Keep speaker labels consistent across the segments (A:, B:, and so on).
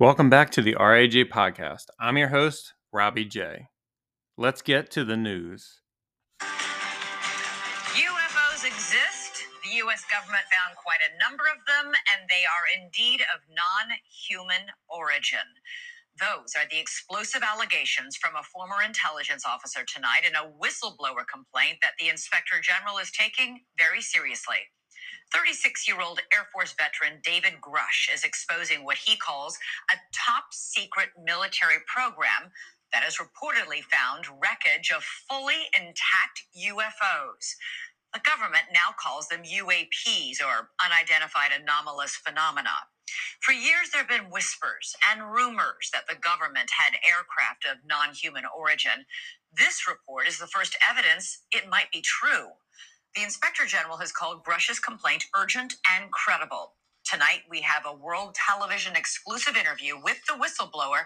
A: Welcome back to the RAJ podcast. I'm your host, Robbie J. Let's get to the news.
B: UFOs exist. The U.S. government found quite a number of them, and they are indeed of non human origin. Those are the explosive allegations from a former intelligence officer tonight in a whistleblower complaint that the inspector general is taking very seriously. 36 year old Air Force veteran David Grusch is exposing what he calls a top secret military program that has reportedly found wreckage of fully intact UFOs. The government now calls them UAPs or unidentified anomalous phenomena. For years, there have been whispers and rumors that the government had aircraft of non human origin. This report is the first evidence it might be true. The Inspector General has called Grusch's complaint urgent and credible. Tonight, we have a world television exclusive interview with the whistleblower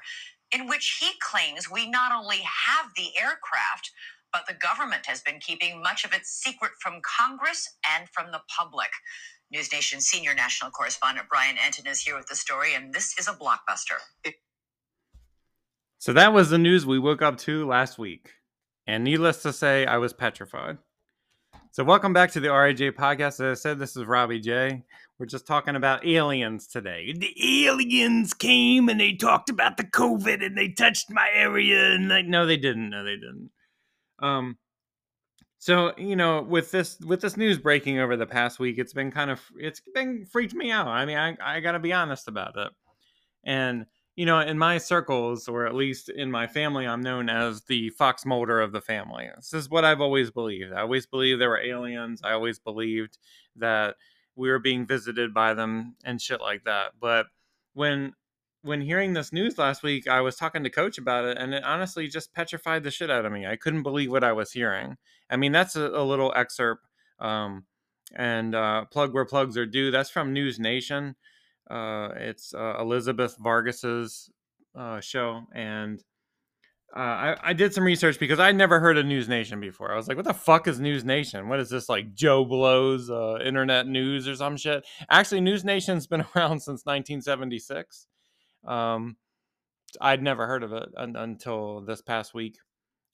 B: in which he claims we not only have the aircraft, but the government has been keeping much of its secret from Congress and from the public. News Nation senior national correspondent Brian Entin is here with the story, and this is a blockbuster.
A: So that was the news we woke up to last week. And needless to say, I was petrified. So, welcome back to the RAJ podcast. As I said, this is Robbie J. We're just talking about aliens today. The aliens came and they talked about the COVID and they touched my area and like, no, they didn't. No, they didn't. Um, so you know, with this with this news breaking over the past week, it's been kind of it's been freaked me out. I mean, I I got to be honest about it, and you know, in my circles, or at least in my family, I'm known as the Fox Mulder of the family. This is what I've always believed. I always believed there were aliens. I always believed that we were being visited by them and shit like that. But when when hearing this news last week, I was talking to Coach about it, and it honestly just petrified the shit out of me. I couldn't believe what I was hearing. I mean, that's a, a little excerpt, um, and uh, plug where plugs are due. That's from News Nation. Uh, it's uh, Elizabeth Vargas's uh, show, and uh, I, I, did some research because I'd never heard of News Nation before. I was like, "What the fuck is News Nation? What is this like Joe Blow's uh, internet news or some shit?" Actually, News Nation's been around since 1976. Um, I'd never heard of it un- until this past week.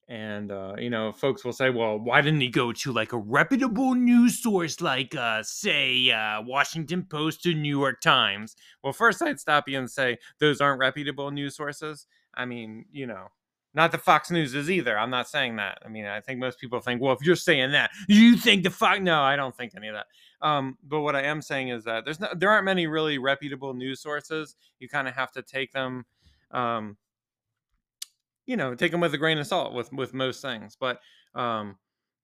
A: And uh, you know, folks will say, "Well, why didn't he go to like a reputable news source like, uh, say, uh, Washington Post or New York Times?" Well, first I'd stop you and say those aren't reputable news sources. I mean, you know, not the Fox News is either. I'm not saying that. I mean, I think most people think, well, if you're saying that, you think the Fox. No, I don't think any of that. Um, but what I am saying is that there's no, there aren't many really reputable news sources. You kind of have to take them. Um, you know, take them with a grain of salt with with most things. But um,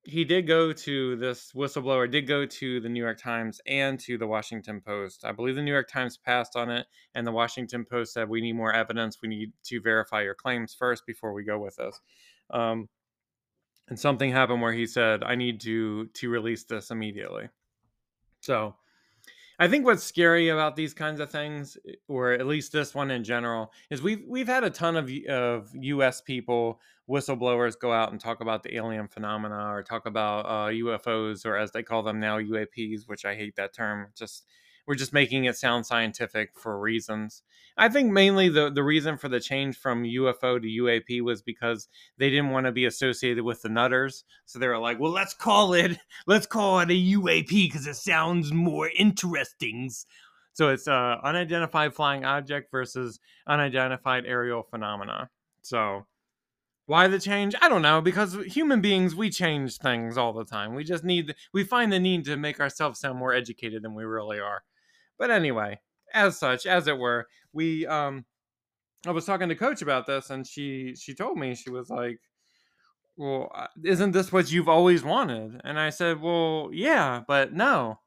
A: he did go to this whistleblower did go to the New York Times and to the Washington Post. I believe the New York Times passed on it, and the Washington Post said we need more evidence. We need to verify your claims first before we go with this. Um, and something happened where he said, "I need to to release this immediately." So I think what's scary about these kinds of things, eh, or at least this one in general, is we've we've had a ton of of U.S. people, whistleblowers, go out and talk about the alien phenomena or talk about uh, UFOs, or as they call them now, UAPs, which I hate that term. Just we're just making it sound scientific for reasons. I think mainly the the reason for the change from UFO to UAP was because they didn't want to be associated with the nutters. So they were like, "Well, let's call it let's call it a UAP because it sounds more interesting." So it's uh, unidentified flying object versus unidentified aerial phenomena. So why the change? I don't know because human beings we change things all the time. We just need we find the need to make ourselves sound more educated than we really are. But anyway, as such, as it were, we um I was talking to coach about this and she she told me she was like well, uh, isn't this what you've always wanted? And I said, well, yeah, but no.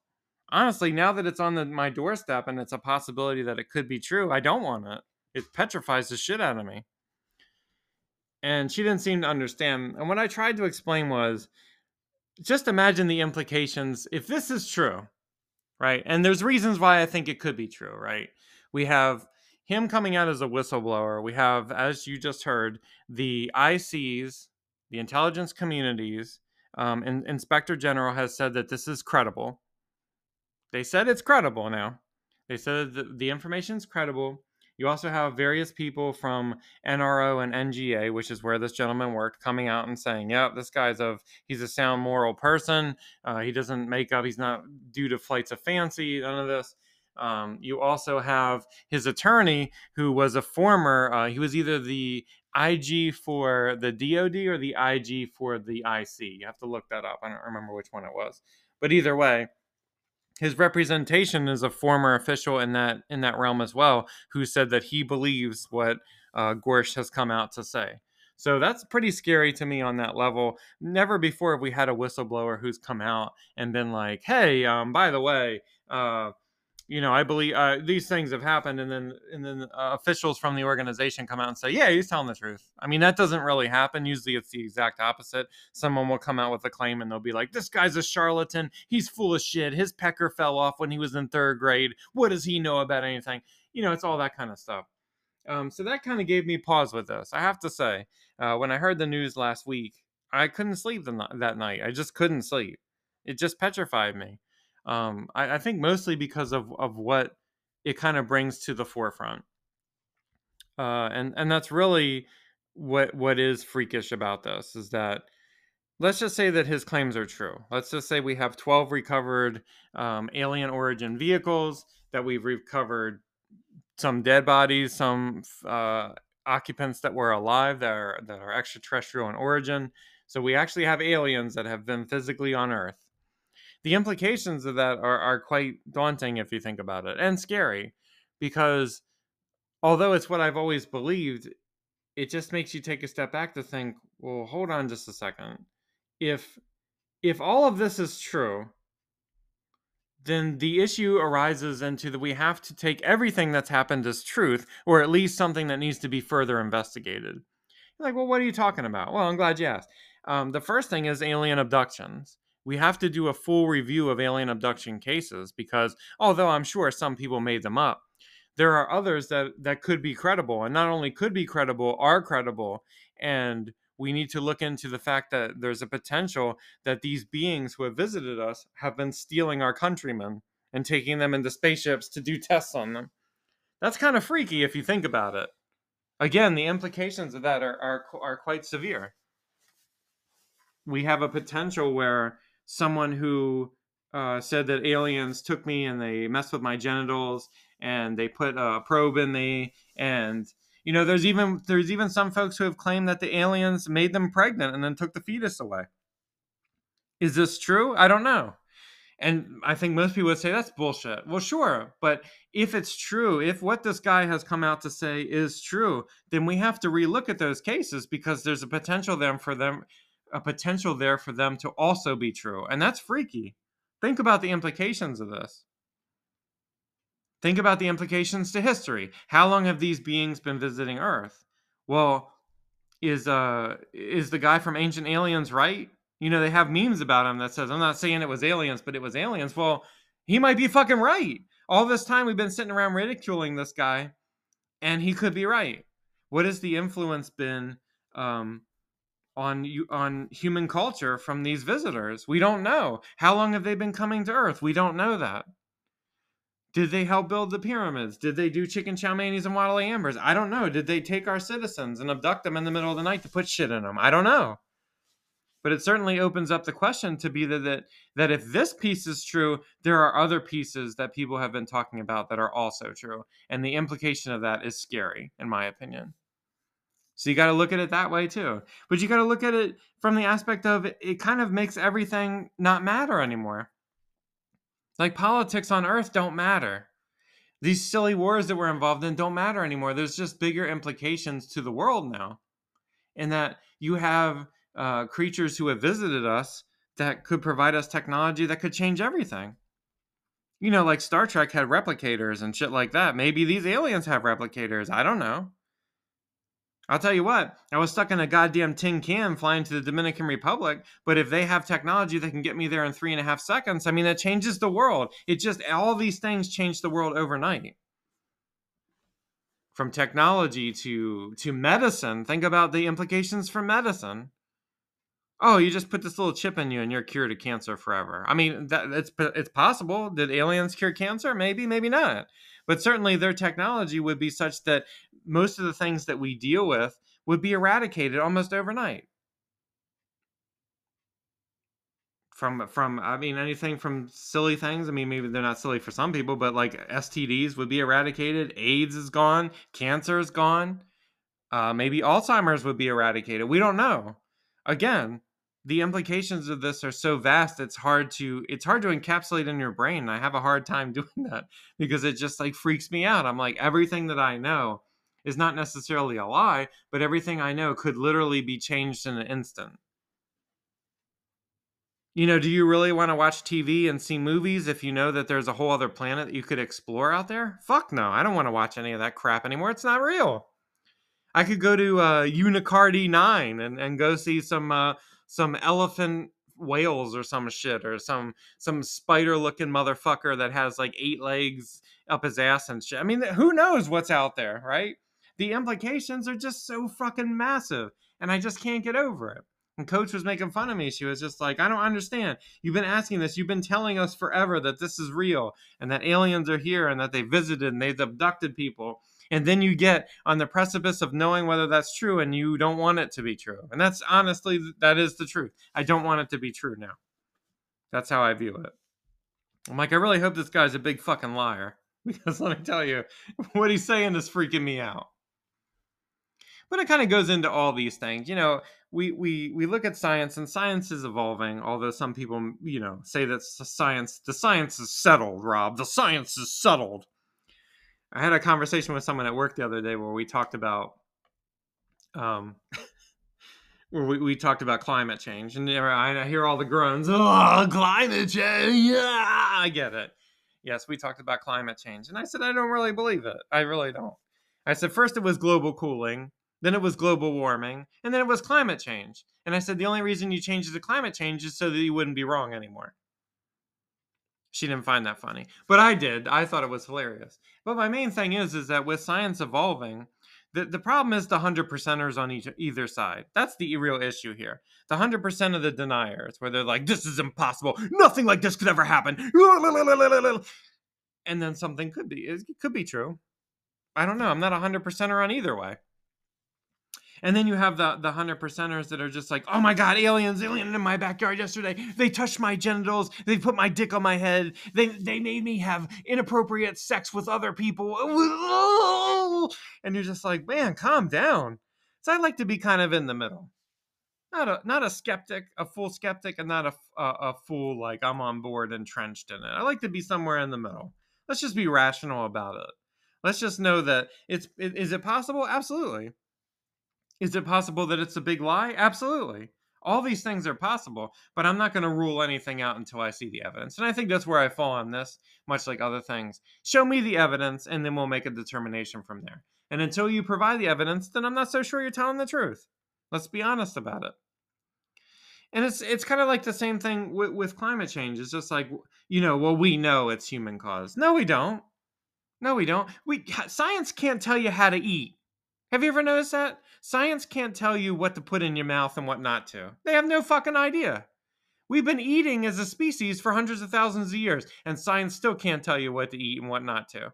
A: Honestly, now that it's on the, my doorstep and it's a possibility that it could be true, I don't want it. It petrifies the shit out of me. And she didn't seem to understand. And what I tried to explain was just imagine the implications if this is true right? And there's reasons why I think it could be true, right? We have him coming out as a whistleblower. We have, as you just heard, the ICs, the intelligence communities, um, and Inspector General has said that this is credible. They said it's credible now. They said that the information is credible. You also have various people from NRO and NGA, which is where this gentleman worked, coming out and saying, "Yep, this guy's of he's a sound moral person. Uh, he doesn't make up. He's not due to flights of fancy. None of this." Um, you also have his attorney, who was a former. Uh, he was either the IG for the DoD or the IG for the IC. You have to look that up. I don't remember which one it was, but either way, his representation is a former official in that in that realm as well, who said that he believes what uh, Grusch has come out to say. So that's pretty scary to me on that level. Never before have we had a whistleblower who's come out and been like, "Hey, um, by the way, uh, you know, I believe uh, these things have happened, and then and then uh, officials from the organization come out and say, "Yeah, he's telling the truth." I mean, that doesn't really happen. Usually, it's the exact opposite. Someone will come out with a claim, and they'll be like, "This guy's a charlatan. He's full of shit. His pecker fell off when he was in third grade. What does he know about anything?" You know, it's all that kind of stuff. Um, so that kind of gave me pause with this. I have to say, uh, when I heard the news last week, I couldn't sleep the, that night. I just couldn't sleep. It just petrified me. Um, I, I think mostly because of of what it kind of brings to the forefront, uh, and and that's really what what is freakish about this is that let's just say that his claims are true. Let's just say we have 12 recovered um, alien origin vehicles, that we've recovered some dead bodies, some uh, occupants that were alive that are, that are extraterrestrial in origin. So we actually have aliens that have been physically on Earth the implications of that are, are quite daunting if you think about it and scary because although it's what I've always believed, it just makes you take a step back to think, well, hold on just a second. If if all of this is true, then the issue arises into that we have to take everything that's happened as truth, or at least something that needs to be further investigated. You're like, well, what are you talking about? Well, I'm glad you asked. Um, the first thing is alien abductions we have to do a full review of alien abduction cases because although I'm sure some people made them up, there are others that that could be credible and not only could be credible are credible and we need to look into the fact that there's a potential that these beings who have visited us have been stealing our countrymen and taking them into spaceships to do tests on them. That's kind of freaky if you think about it. Again, the implications of that are, are, are quite severe. We have a potential where someone who uh, said that aliens took me and they messed with my genitals and they put a probe in me and you know there's even there's even some folks who have claimed that the aliens made them pregnant and then took the fetus away. Is this true? I don't know. And i think most people would say that's bullshit. Well sure but if it's true if what this guy has come out to say is true then we have to relook at those cases because there's a potential then for them a potential there for them to also be true. And that's freaky. Think about the implications of this. Think about the implications to history. How long have these beings been visiting Earth? Well, is uh is the guy from Ancient Aliens right? You know, they have memes about him that says, I'm not saying it was aliens, but it was aliens. Well, he might be fucking right. All this time we've been sitting around ridiculing this guy, and he could be right. What has the influence been um, on on human culture from these visitors. We don't know. How long have they been coming to Earth? We don't know that. Did they help build the pyramids? Did they do chicken chow manis and waddle ambers? I don't know. Did they take our citizens and abduct them in the middle of the night to put shit in them? I don't know. But it certainly opens up the question to be that, that that if this piece is true, there are other pieces that people have been talking about that are also true. And the implication of that is scary, in my opinion. So you got to look at it that way too. But you got to look at it from the aspect of it, kind of makes everything not matter anymore. Like politics on earth don't matter. These silly wars that we're involved in don't matter anymore. There's just bigger implications to the world now. In that you have uh, creatures who have visited us that could provide us technology that could change everything. You know, like Star Trek had replicators and shit like that. Maybe these aliens have replicators. I don't know. I'll tell you what, I was stuck in a goddamn tin can flying to the Dominican Republic, but if they have technology that can get me there in three and a half seconds, I mean, that changes the world. It just, all these things change the world overnight. From technology to, to medicine, think about the implications for medicine. oh, you just put this little chip in you and you're cured of cancer forever. I mean, that it's it's possible. Did aliens cure cancer? Maybe, maybe not. But certainly their technology would be such that most of the things that we deal with would be eradicated almost overnight. From from I mean anything from silly things. I mean maybe they're not silly for some people, but like STDs would be eradicated. AIDS is gone. Cancer is gone. Uh, maybe Alzheimer's would be eradicated. We don't know. Again, the implications of this are so vast it's hard to it's hard to encapsulate in your brain i have a hard time doing that because it just like freaks me out i'm like everything that i know is not necessarily a lie but everything i know could literally be changed in an instant you know do you really want to watch tv and see movies if you know that there's a whole other planet that you could explore out there fuck no i don't want to watch any of that crap anymore it's not real i could go to uh unicardi 9 and, and go see some uh some elephant whales or some shit or some some spider looking motherfucker that has like eight legs up his ass and shit. I mean, who knows what's out there, right? The implications are just so fucking massive and I just can't get over it. And coach was making fun of me. She was just like, I don't understand. You've been asking this. You've been telling us forever that this is real and that aliens are here and that they visited and they've abducted people and then you get on the precipice of knowing whether that's true and you don't want it to be true and that's honestly that is the truth i don't want it to be true now that's how i view it i'm like i really hope this guy's a big fucking liar because let me tell you what he's saying is freaking me out but it kind of goes into all these things you know we we we look at science and science is evolving although some people you know say that science the science is settled rob the science is settled I had a conversation with someone at work the other day where we talked about um where we, we talked about climate change and I hear all the groans, oh climate change. Yeah, I get it. Yes, we talked about climate change. And I said I don't really believe it. I really don't. I said first it was global cooling, then it was global warming, and then it was climate change. And I said the only reason you changed to climate change is so that you wouldn't be wrong anymore. She didn't find that funny, but I did. I thought it was hilarious. But my main thing is, is that with science evolving, the, the problem is the hundred percenters on each either side. That's the real issue here. The hundred percent of the deniers, where they're like, "This is impossible. Nothing like this could ever happen," and then something could be. It could be true. I don't know. I'm not a hundred percenter on either way. And then you have the the hundred percenters that are just like, oh my god, aliens, alien in my backyard yesterday. They touched my genitals. They put my dick on my head. They they made me have inappropriate sex with other people. And you're just like, man, calm down. So I like to be kind of in the middle. Not a not a skeptic, a full skeptic, and not a a, a fool like I'm on board entrenched in it. I like to be somewhere in the middle. Let's just be rational about it. Let's just know that it's is it possible? Absolutely. Is it possible that it's a big lie? Absolutely. All these things are possible, but I'm not going to rule anything out until I see the evidence. And I think that's where I fall on this, much like other things. Show me the evidence, and then we'll make a determination from there. And until you provide the evidence, then I'm not so sure you're telling the truth. Let's be honest about it. And it's it's kind of like the same thing with, with climate change. It's just like you know, well, we know it's human caused. No, we don't. No, we don't. We science can't tell you how to eat. Have you ever noticed that? Science can't tell you what to put in your mouth and what not to. They have no fucking idea. We've been eating as a species for hundreds of thousands of years, and science still can't tell you what to eat and what not to.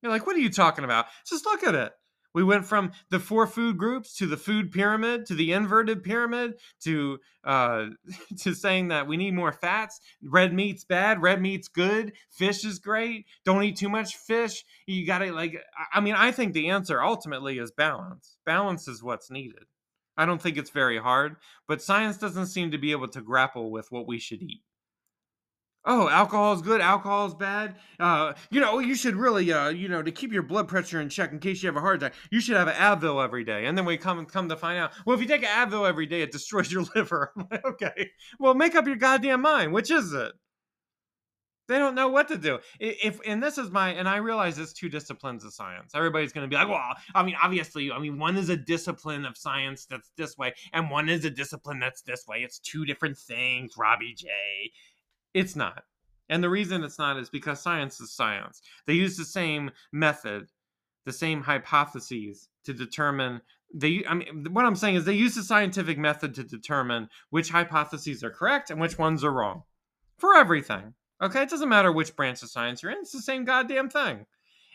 A: You're like, what are you talking about? Just look at it. We went from the four food groups to the food pyramid to the inverted pyramid to uh, to saying that we need more fats. Red meat's bad. Red meat's good. Fish is great. Don't eat too much fish. You got to like. I mean, I think the answer ultimately is balance. Balance is what's needed. I don't think it's very hard, but science doesn't seem to be able to grapple with what we should eat oh, alcohol is good, alcohol is bad. Uh, you know, you should really, uh, you know, to keep your blood pressure in check in case you have a heart attack, you should have an Advil every day. And then we come come to find out, well, if you take an Advil every day, it destroys your liver. okay, well, make up your goddamn mind. Which is it? They don't know what to do. If and this is my and I realize it's two disciplines of science. Everybody's going to be like, well, I mean, obviously, I mean, one is a discipline of science that's this way, and one is a discipline that's this way. It's two different things, Robbie J. It's not. And the reason it's not is because science is science. They use the same method, the same hypotheses to determine they i mean what i'm saying is they use the scientific method to determine which hypotheses are correct and which ones are wrong for everything okay it doesn't matter which branch of science you're in it's the same goddamn thing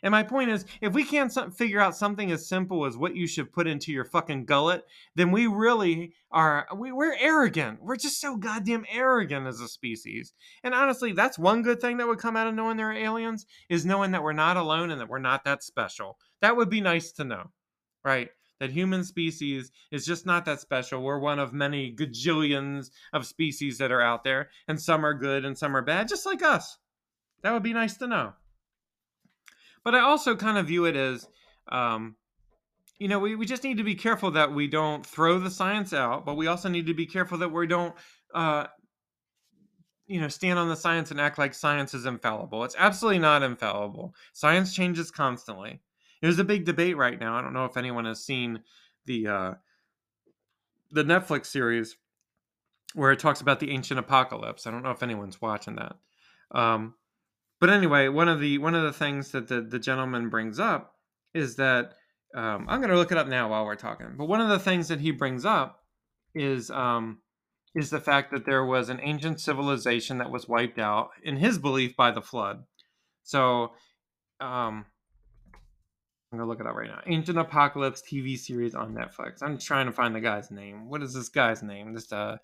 A: and my point is if we can't figure out something as simple as what you should put into your fucking gullet then we really are we, we're arrogant we're just so goddamn arrogant as a species and honestly that's one good thing that would come out of knowing there are aliens is knowing that we're not alone and that we're not that special that would be nice to know right that human species is just not that special. We're one of many gajillions of species that are out there, and some are good and some are bad, just like us. That would be nice to know. But I also kind of view it as, um, you know, we, we just need to be careful that we don't throw the science out, but we also need to be careful that we don't, uh, you know, stand on the science and act like science is infallible. It's absolutely not infallible. Science changes constantly. There's a big debate right now. I don't know if anyone has seen the uh, the Netflix series where it talks about the ancient apocalypse. I don't know if anyone's watching that. Um, but anyway, one of the one of the things that the, the gentleman brings up is that um, I'm going to look it up now while we're talking. But one of the things that he brings up is um, is the fact that there was an ancient civilization that was wiped out, in his belief, by the flood. So um, I'm gonna look it up right now. Ancient Apocalypse TV series on Netflix. I'm trying to find the guy's name. What is this guy's name? This uh,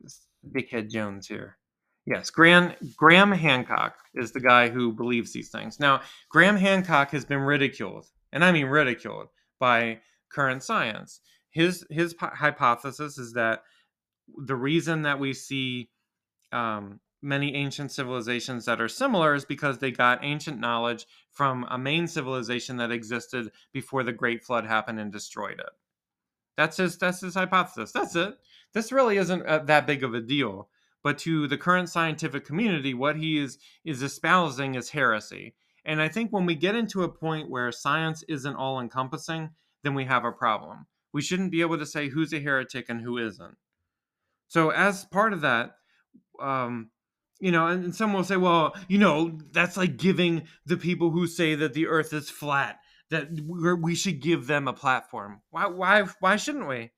A: this Dickhead Jones here. Yes, Graham Graham Hancock is the guy who believes these things. Now, Graham Hancock has been ridiculed, and I mean ridiculed, by current science. His his hypothesis is that the reason that we see um, many ancient civilizations that are similar is because they got ancient knowledge from a main civilization that existed before the great flood happened and destroyed it that's his that's his hypothesis that's it this really isn't uh, that big of a deal but to the current scientific community what he is is espousing is heresy and i think when we get into a point where science isn't all encompassing then we have a problem we shouldn't be able to say who's a heretic and who isn't so as part of that um, you know, and, and some will say, well, you know, that's like giving the people who say that the Earth is flat that we should give them a platform. Why? Why? Why shouldn't we?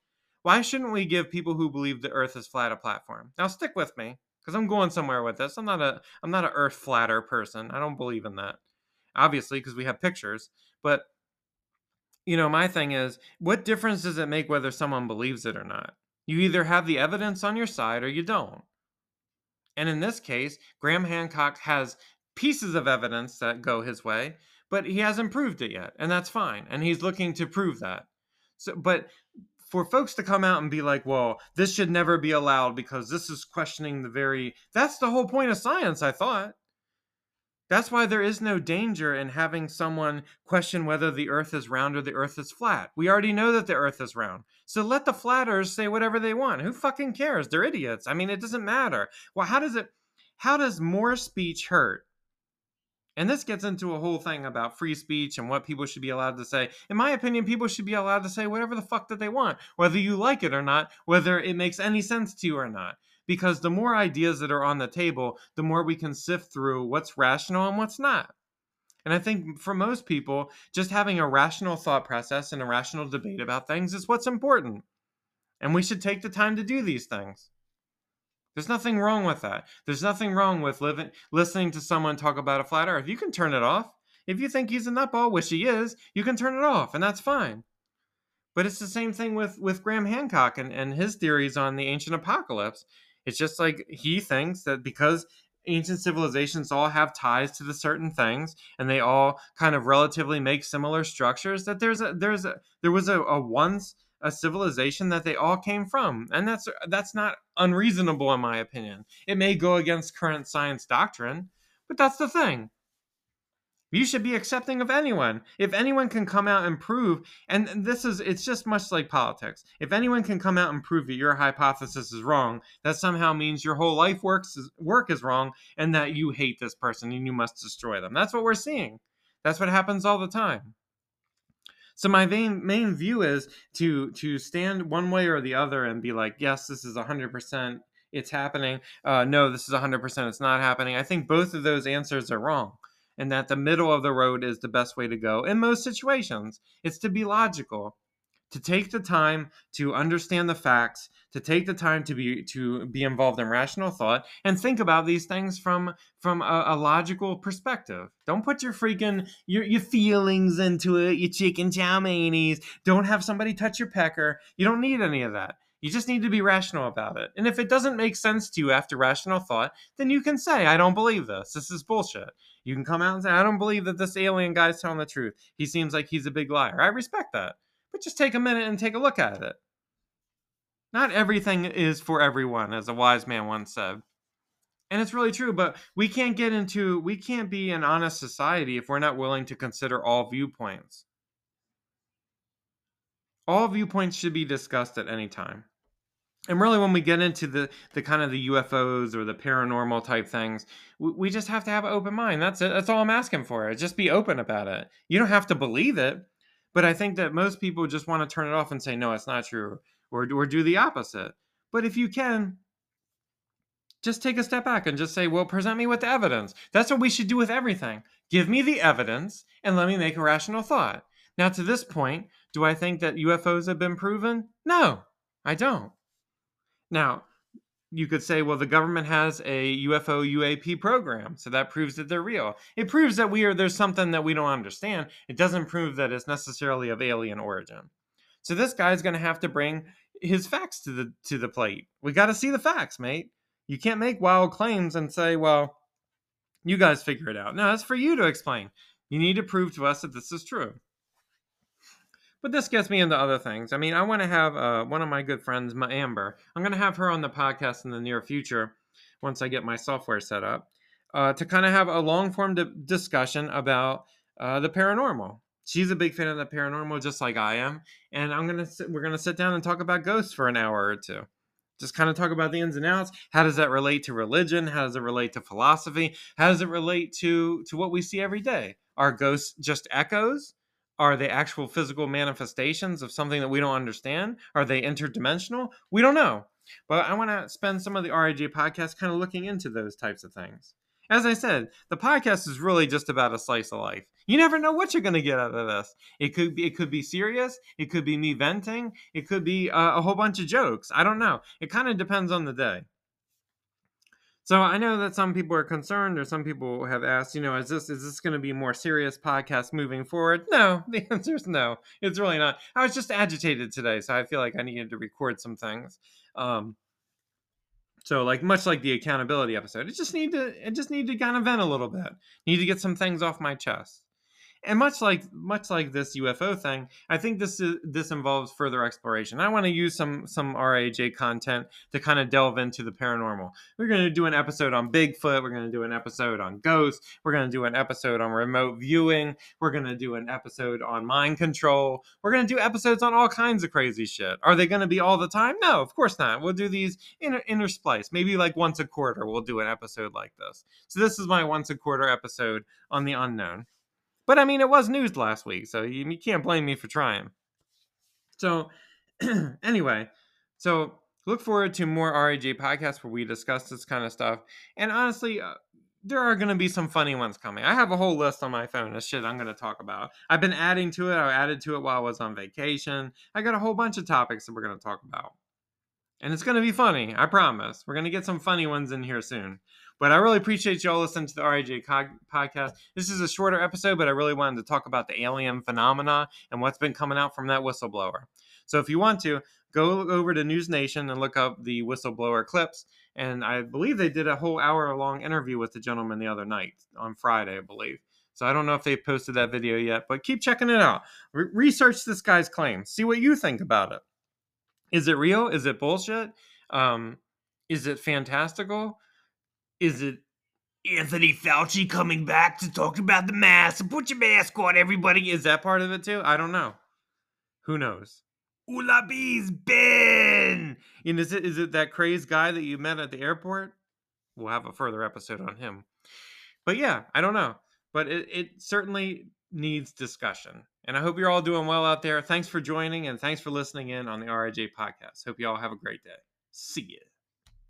A: Why shouldn't we give people who believe the Earth is flat a platform? Now, stick with me because I'm going somewhere with this. I'm not a I'm not an Earth flatter person. I don't believe in that. Obviously, because we have pictures, but you know, my thing is, what difference does it make whether someone believes it or not? You either have the evidence on your side or you don't. And in this case, Graham Hancock has pieces of evidence that go his way, but he hasn't proved it yet, and that's fine. And he's looking to prove that. So, but for folks to come out and be like, "Well, this should never be allowed because this is questioning the very," that's the whole point of science. I thought. That's why there is no danger in having someone question whether the earth is round or the earth is flat. We already know that the earth is round. So let the flatters say whatever they want. Who fucking cares? They're idiots. I mean, it doesn't matter. Well, how does it how does more speech hurt? And this gets into a whole thing about free speech and what people should be allowed to say. In my opinion, people should be allowed to say whatever the fuck that they want, whether you like it or not, whether it makes any sense to you or not because the more ideas that are on the table, the more we can sift through what's rational and what's not. And I think for most people, just having a rational thought process and a rational debate about things is what's important. And we should take the time to do these things. There's nothing wrong with that. There's nothing wrong with living, listening to someone talk about a flat earth. You can turn it off. If you think he's a nutball, which he is, you can turn it off, and that's fine. But it's the same thing with, with Graham Hancock and, and his theories on the ancient apocalypse. It's just like he thinks that because ancient civilizations all have ties to the certain things and they all kind of relatively make similar structures that there's a there's a there was a, a once a civilization that they all came from and that's that's not unreasonable in my opinion it may go against current science doctrine but that's the thing you should be accepting of anyone. If anyone can come out and prove, and this is, it's just much like politics. If anyone can come out and prove that your hypothesis is wrong, that somehow means your whole life works work is wrong, and that you hate this person and you must destroy them. That's what we're seeing. That's what happens all the time. So my main main view is to to stand one way or the other and be like, yes, this is hundred percent, it's happening. Uh, no, this is hundred percent, it's not happening. I think both of those answers are wrong and that the middle of the road is the best way to go in most situations. It's to be logical. To take the time to understand the facts, to take the time to be to be involved in rational thought and think about these things from from a, a logical perspective. Don't put your freaking your, your feelings into it, your chicken chow meinies. Don't have somebody touch your pecker. You don't need any of that. You just need to be rational about it. And if it doesn't make sense to you after rational thought, then you can say, I don't believe this. This is bullshit. You can come out and say, I don't believe that this alien guy's telling the truth. He seems like he's a big liar. I respect that. But just take a minute and take a look at it. Not everything is for everyone, as a wise man once said. And it's really true, but we can't get into, we can't be an honest society if we're not willing to consider all viewpoints. All viewpoints should be discussed at any time. And really, when we get into the, the kind of the UFOs or the paranormal type things, we, we just have to have an open mind. That's it. That's all I'm asking for. Just be open about it. You don't have to believe it, but I think that most people just want to turn it off and say, no, it's not true, or, or do the opposite. But if you can, just take a step back and just say, well, present me with the evidence. That's what we should do with everything. Give me the evidence and let me make a rational thought. Now, to this point, do I think that UFOs have been proven? No, I don't. Now, you could say, well, the government has a UFO UAP program, so that proves that they're real. It proves that we are there's something that we don't understand. It doesn't prove that it's necessarily of alien origin. So this guy's going to have to bring his facts to the to the plate. We got to see the facts, mate. You can't make wild claims and say, well, you guys figure it out. No, that's for you to explain. You need to prove to us that this is true. But this gets me into other things. I mean, I want to have uh, one of my good friends, my Amber. I'm going to have her on the podcast in the near future once I get my software set up uh, to kind of have a long form di- discussion about uh, the paranormal. She's a big fan of the paranormal, just like I am, and I'm gonna sit, we're gonna sit down and talk about ghosts for an hour or two. Just kind of talk about the ins and outs. How does that relate to religion? How does it relate to philosophy? How does it relate to to what we see every day? Are ghosts just echoes? Are they actual physical manifestations of something that we don't understand? Are they interdimensional? We don't know. But I want to spend some of the RAJ podcast kind of looking into those types of things. As I said, the podcast is really just about a slice of life. You never know what you're going to get out of this. It could be it could be serious, it could be me venting, it could be uh, a whole bunch of jokes. I don't know. It kind of depends on the day. So I know that some people are concerned, or some people have asked, you know, is this is this going to be more serious podcast moving forward? No, the answer is no. It's really not. I was just agitated today, so I feel like I needed to record some things. Um, so like much like the accountability episode, it just need to it just need to kind of vent a little bit. Need to get some things off my chest and much like much like this UFO thing, I think this is this involves further exploration. I want to use some some RAJ content to kind of delve into the paranormal. We're going to do an episode on Bigfoot. We're going to do an episode on ghosts. We're going to do an episode on remote viewing. We're going to do an episode on mind control. We're going to do episodes on all kinds of crazy shit. Are they going to be all the time? No, of course not. We'll do these inter- intersplice. Maybe like once a quarter, we'll do an episode like this. So this is my once a quarter episode on the unknown. But I mean, it was news last week, so you, you can't blame me for trying. So, anyway, so look forward to more RAJ podcasts where we discuss this kind of stuff. And honestly, uh, there are going to be some funny ones coming. I have a whole list on my phone of shit I'm going to talk about. I've been adding to it. I added to it while I was on vacation. I got a whole bunch of topics that we're going to talk about. And it's going to be funny. I promise. We're going to get some funny ones in here soon. But I really appreciate y'all listening to the RAJ podcast. This is a shorter episode, but I really wanted to talk about the alien phenomena and what's been coming out from that whistleblower. So if you want to, go over to News Nation and look up the whistleblower clips. And I believe they did a whole hour long interview with the gentleman the other night on Friday, I believe. So I don't know if they posted that video yet, but keep checking it out. Re- research this guy's claims. See what you think about it. Is it real? Is it bullshit? Um, is it fantastical? Is it Anthony Fauci coming back to talk about the mask? Put your mask on, everybody. Is that part of it too? I don't know. Who knows? Ulabi's Ben. And is it is it that crazed guy that you met at the airport? We'll have a further episode on him. But yeah, I don't know. But it, it certainly needs discussion. And I hope you're all doing well out there. Thanks for joining and thanks for listening in on the RAJ podcast. Hope you all have a great day. See you.